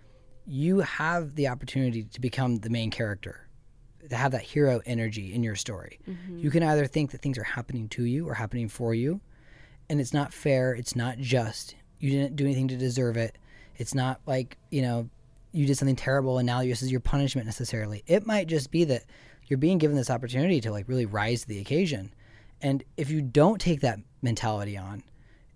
you have the opportunity to become the main character, to have that hero energy in your story. Mm-hmm. You can either think that things are happening to you or happening for you, and it's not fair, it's not just. You didn't do anything to deserve it. It's not like, you know, you did something terrible and now this is your punishment necessarily. It might just be that you're being given this opportunity to like really rise to the occasion. And if you don't take that mentality on,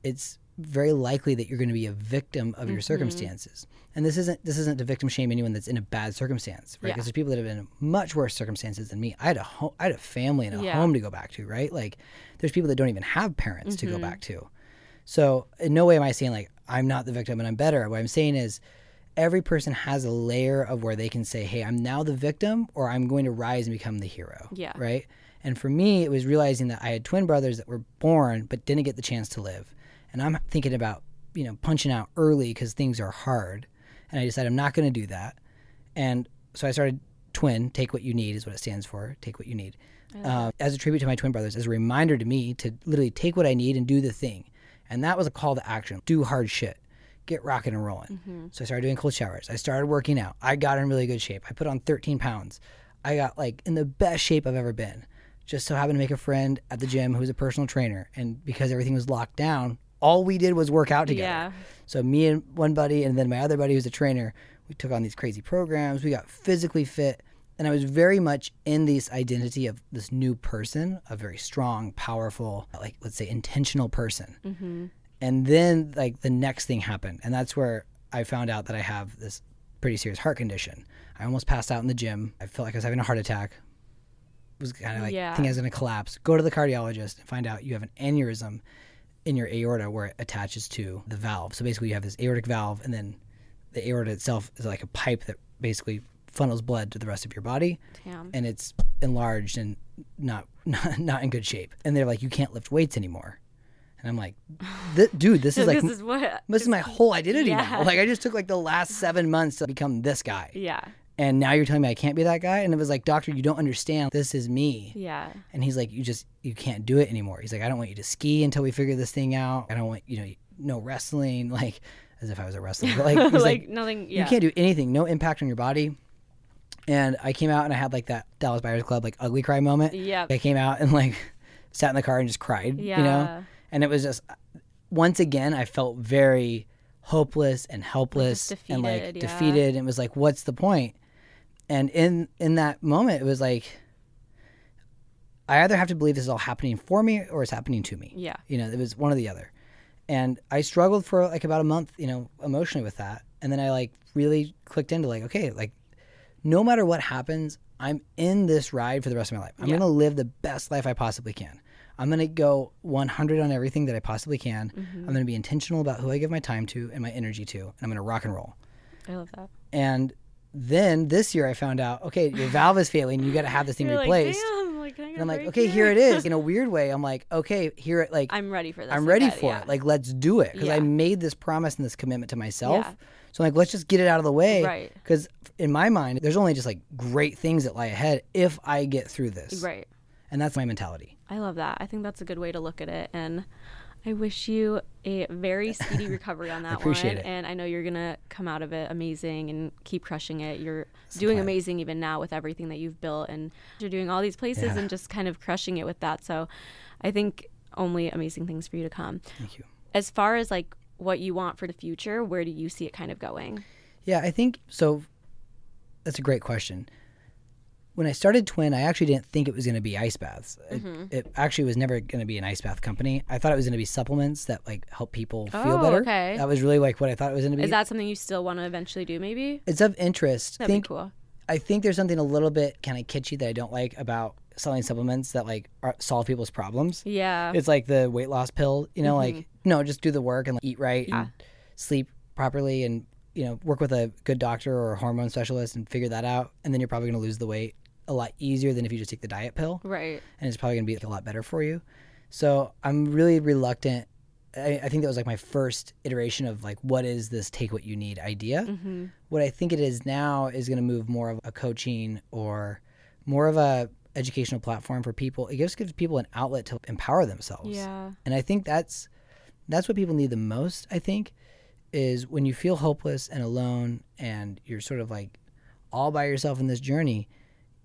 it's very likely that you're going to be a victim of your mm-hmm. circumstances. And this isn't this isn't to victim shame anyone that's in a bad circumstance, right? Yeah. Because there's people that have been in much worse circumstances than me. I had a home, I had a family and a Yeah. home to go back to, right? Like there's people that don't even have parents to go mm-hmm. back to. So in no way am I saying like I'm not the victim and I'm better. What I'm saying is every person has a layer of where they can say, "Hey, I'm now the victim or I'm going to rise and become the hero." Yeah. Right? And for me, it was realizing that I had twin brothers that were born but didn't get the chance to live. And I'm thinking about, you know, punching out early cuz things are hard. And I decided I'm not going to do that. And so I started twin, take what you need is what it stands for. Take what you need. Uh, as a tribute to my twin brothers, as a reminder to me to literally take what I need and do the thing. And that was a call to action. Do hard shit. Get rocking and rolling. So I started doing cold showers. I started working out. I got in really good shape. I put on 13 pounds. I got like in the best shape I've ever been. Just so happened to make a friend at the gym who was a personal trainer. And because everything was locked down, all we did was work out together. Yeah. So me and one buddy, and then my other buddy who's a trainer, we took on these crazy programs. We got physically fit, and I was very much in this identity of this new person, a very strong, powerful, like let's say intentional person. Mm-hmm. And then like the next thing happened, and that's where I found out that I have this pretty serious heart condition. I almost passed out in the gym. I felt like I was having a heart attack. Was kind of like Yeah. thinking I was going to collapse. Go to the cardiologist and find out you have an aneurysm in your aorta where it attaches to the valve. So basically, you have this aortic valve, and then the aorta itself is like a pipe that basically funnels blood to the rest of your body, Damn. and it's enlarged and not not, not in good shape. And they're like, you can't lift weights anymore. And I'm like, dude, this is like this is what this is my whole identity Yeah. now. Like I just took like the last seven months to become this guy. Yeah. And now you're telling me I can't be that guy? And it was like, doctor, you don't understand. This is me. Yeah. And he's like, you just, you can't do it anymore. He's like, I don't want you to ski until we figure this thing out. I don't want, you know, no wrestling, like as if I was a wrestler. But like, like, like, nothing. Yeah. you can't do anything, no impact on your body. And I came out and I had like that Dallas Buyers Club, like ugly cry moment. Yeah. I came out and like sat in the car and just cried, Yeah. you know? And it was just, once again, I felt very hopeless and helpless and like defeated, yeah. defeated. And it was like, what's the point? And in in that moment, it was like, I either have to believe this is all happening for me or it's happening to me. Yeah. You know, it was one or the other. And I struggled for like about a month, you know, emotionally with that. And then I like really clicked into like, okay, like no matter what happens, I'm in this ride for the rest of my life. I'm Yeah. going to live the best life I possibly can. I'm going to go 100 on everything that I possibly can. Mm-hmm. I'm going to be intentional about who I give my time to and my energy to. And I'm going to rock and roll. I love that. And then this year I found out, okay, your valve is failing. You got to have this thing You're replaced. Like, like, can I get and I'm like, okay, here it is. In a weird way, I'm like, okay, here it like I'm ready for this. I'm ready that, for yeah. it. Like, let's do it because I made this promise and this commitment to myself. Yeah. So I'm like, let's just get it out of the way. Right. Because in my mind, there's only just like great things that lie ahead if I get through this. Right. And that's my mentality. I love that. I think that's a good way to look at it. And I wish you a very speedy recovery on that one. it. And I know you're going to come out of it amazing and keep crushing it. You're doing amazing even now with everything that you've built. And you're doing all these places Yeah. and just kind of crushing it with that. So I think only amazing things for you to come. Thank you. As far as like what you want for the future, where do you see it kind of going? Yeah, I think so. That's a great question. When I started Twin, I actually didn't think it was going to be ice baths. It, Mm-hmm. it actually was never going to be an ice bath company. I thought it was going to be supplements that like help people feel Oh, better. okay. That was really like what I thought it was going to be. Is that something you still want to eventually do, maybe? it's of interest. That'd think be cool. I think there's something a little bit kind of kitschy that I don't like about selling supplements that like are, solve people's problems. Yeah. It's like the weight loss pill, you know, like no, just do the work and like, eat right Yeah. and sleep properly and you know work with a good doctor or a hormone specialist and figure that out, and then you're probably going to lose the weight a lot easier than if you just take the diet pill, right. and it's probably going to be like, a lot better for you. So I'm really reluctant. I, I think that was like my first iteration of like what is this take what you need idea. Mm-hmm. What I think it is now is going to move more of a coaching or more of a educational platform for people. It just gives people an outlet to empower themselves. Yeah. And I think that's that's what people need the most, I think, is when you feel hopeless and alone and you're sort of like all by yourself in this journey,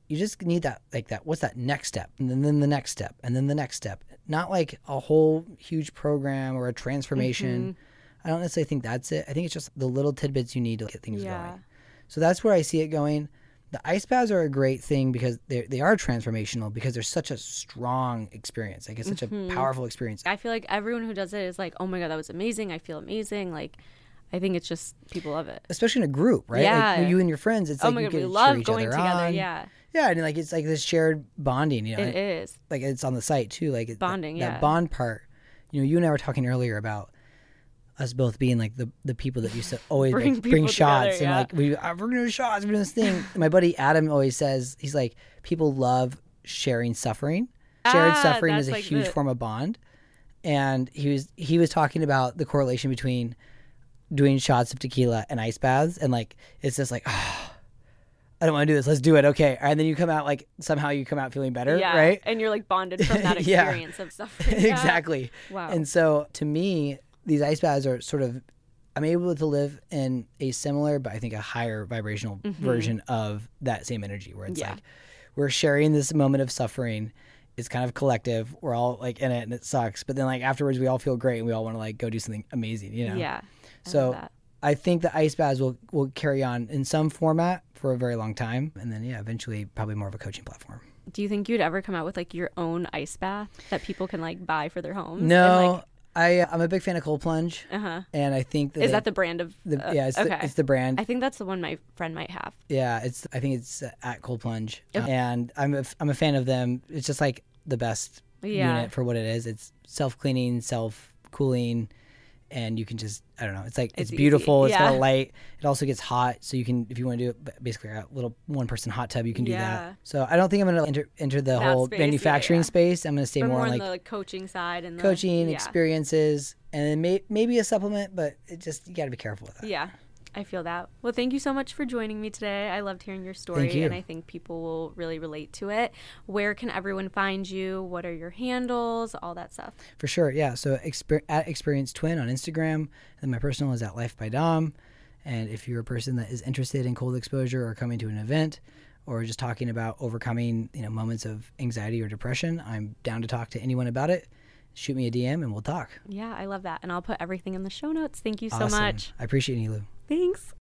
you just need that like that what's that next step and then, then the next step and then the next step. Not like a whole huge program or a transformation. Mm-hmm. I don't necessarily think that's it. I think it's just the little tidbits you need to get things Yeah. going. So that's where I see it going. The ice baths are a great thing because they they are transformational because they're such a strong experience. Like it's such a mm-hmm. powerful experience. I feel like everyone who does it is like, oh my god, that was amazing. I feel amazing. Like, I think it's just people love it. especially in a group, right? Yeah. Like you and your friends, it's oh like my you god, we love going together. on. Yeah, yeah, and like it's like this shared bonding, you know, it and, like it's on the site too, like it- Bonding, That, yeah. that bond part. You know, you and I were talking earlier about us both being like the the people that used to always Bring like, bring shots together, and like we ah, we're gonna do shots, we're doing this thing. My buddy Adam always says he's like people love sharing suffering. Shared Ah, suffering is a like huge the- form of bond, and he was he was talking about the correlation between doing shots of tequila and ice baths, and like it's just like. ah, I don't want to do this. Let's do it. Okay. And then you come out like somehow you come out feeling better, yeah, right? And you're like bonded from that Yeah. experience of suffering. Yeah. exactly. Wow. And so to me, these ice baths are sort of I'm able to live in a similar but I think a higher vibrational version of that same energy where it's Mm-hmm. Yeah. like we're sharing this moment of suffering. It's kind of collective. We're all like in it and it sucks. But then like afterwards we all feel great and we all want to like go do something amazing, you know? yeah. I So. I think the ice baths will will carry on in some format for a very long time. And then yeah, eventually probably more of a coaching platform. Do you think you'd ever come out with like your own ice bath that people can like buy for their homes? No. I I'm a big fan of cold plunge. uh huh. And I think that Is they- that the brand of? The, uh, yeah, it's, okay. the, it's the brand. I think that's the one my friend might have. yeah, it's. I think it's uh, at Cold Plunge, Okay. and I'm a, I'm a fan of them. It's just like the best Yeah. unit for what it is. It's self cleaning, self cooling, and you can just I don't know. It's like it's, It's easy, beautiful. It's got a light. It also gets hot, so you can if you want to do it basically a little one person hot tub, you can do Yeah. that. So I don't think I'm gonna enter enter the That whole space, manufacturing yeah. space. I'm gonna stay more more on like the like, coaching side and the, coaching yeah. experiences, and then may, maybe a supplement, but it just you got to be careful with that. Yeah. I feel that. Well, thank you so much for joining me today. I loved hearing your story, you. and I think people will really relate to it. Where can everyone find you? What are your handles? All that stuff. For sure, yeah. So exper- at Experience Twin on Instagram, and my personal is at Life by Dom. And if you're a person that is interested in cold exposure or coming to an event, or just talking about overcoming, you know, moments of anxiety or depression, I'm down to talk to anyone about it. Shoot me a DM and we'll talk. Yeah, I love that. And I'll put everything in the show notes. Thank you so Awesome. much. I appreciate you, Lou. Thanks.